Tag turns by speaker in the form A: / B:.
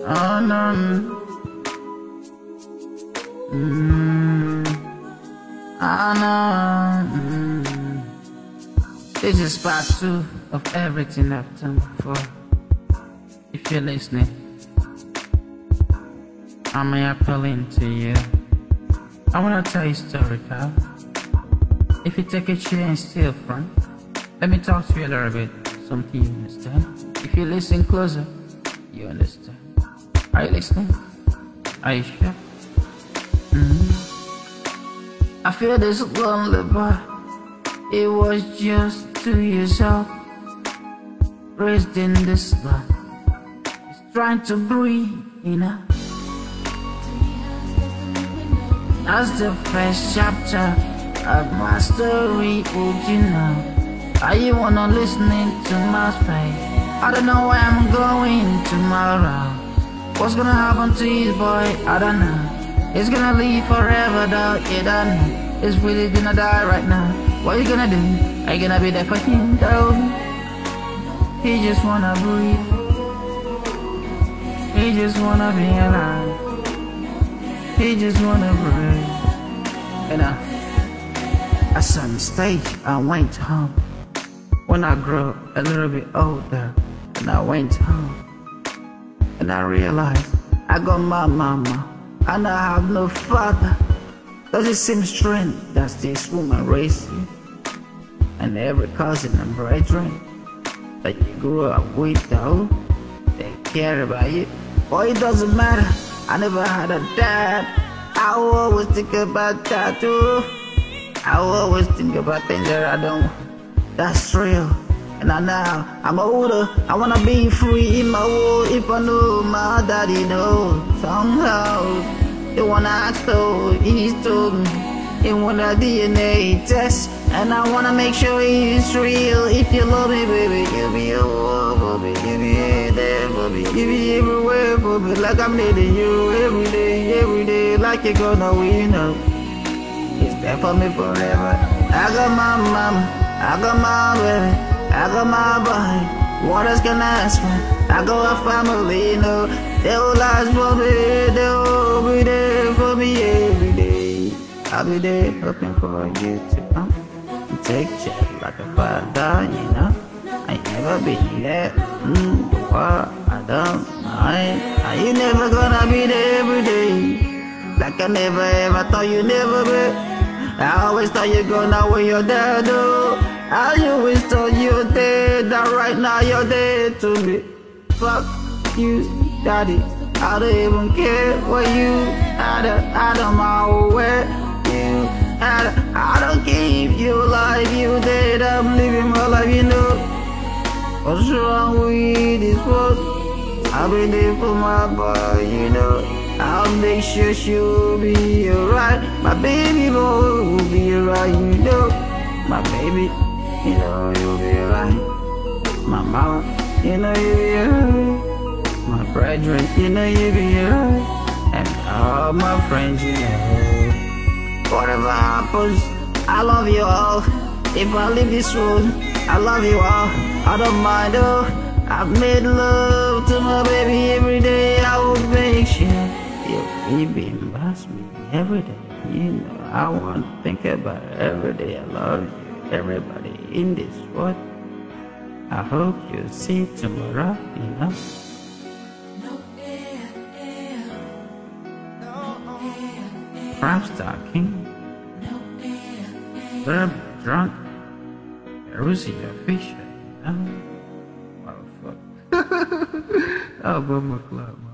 A: No. Mm. No. Mm. This is part two of everything I've done before. If you're listening, I'm appealing to you. I wanna tell you a story, pal. If you take a chair and steal from, let me talk to you a little bit. Something you understand. If you listen closer, you understand. Are you listening? Are you sure? Mm-hmm. I feel this lonely, but it was just two years old. Raised in this land, it's trying to breathe, you know. That's the first chapter of my story, would you know? Are you wanna listening to my space? I don't know where I'm going tomorrow. What's gonna happen to you, boy? I don't know. It's gonna leave forever, though. You don't know. It's really gonna die right now. What you gonna do? Are you gonna be there for him, though? He just wanna breathe. He just wanna be alive. He just wanna breathe. You know, at some stage, I went home. When I grew a little bit older, and I went home, and I realized I got my mama, and I have no father. Does it seem strange that this woman raised you, and every cousin and brethren that you grew up with, though, they care about you? Well, it doesn't matter. I never had a dad. I always think about that too. I always think about things that I don't that's real. And I now I'm older, I wanna be free in my world if I know my daddy knows. Somehow they wanna ask though, he's told me he want a DNA test. And I wanna make sure he's real. If you love me, baby, give me a war, baby, give me there, baby, give me everywhere, baby, like I'm needing you every day, every day, like you're gonna win up. It's there for me forever. I got my mama. I got my baby, I got my. What else can I ask for? I got a family, know. They will last for me, they will be there for me every day. I'll be there hoping for you to come and take care like a father, you know. I never been there, mm, what I don't mind. Are you never gonna be there every day? Like I never ever thought you'd never be. I always thought you're gonna win your dad, oh. I always thought you're dead, that right now you're dead to me. Fuck you, daddy. I don't even care what you had out of my way. You had, I don't keep you alive, you dead. I'm living my life, you know. What's wrong with this world? I've been there for my boy, you know. I'll make sure she'll be alright. My baby boy will be alright, you know. My baby, you know you'll be. My mama, you know you'll be. My brethren, you know you'll be alright. And all my friends, you know. Whatever happens, I love you all. If I leave this world, I love you all. I don't mind, oh. I've made love to my baby every day. I will make sure you be bless me every day. You know, I want to think about it every day. I love you, everybody in this world. I hope you see tomorrow, you know. Eh, eh. eh, Rap star king. Verb drunk. You know. Oh fuck. oh, Bummer Club.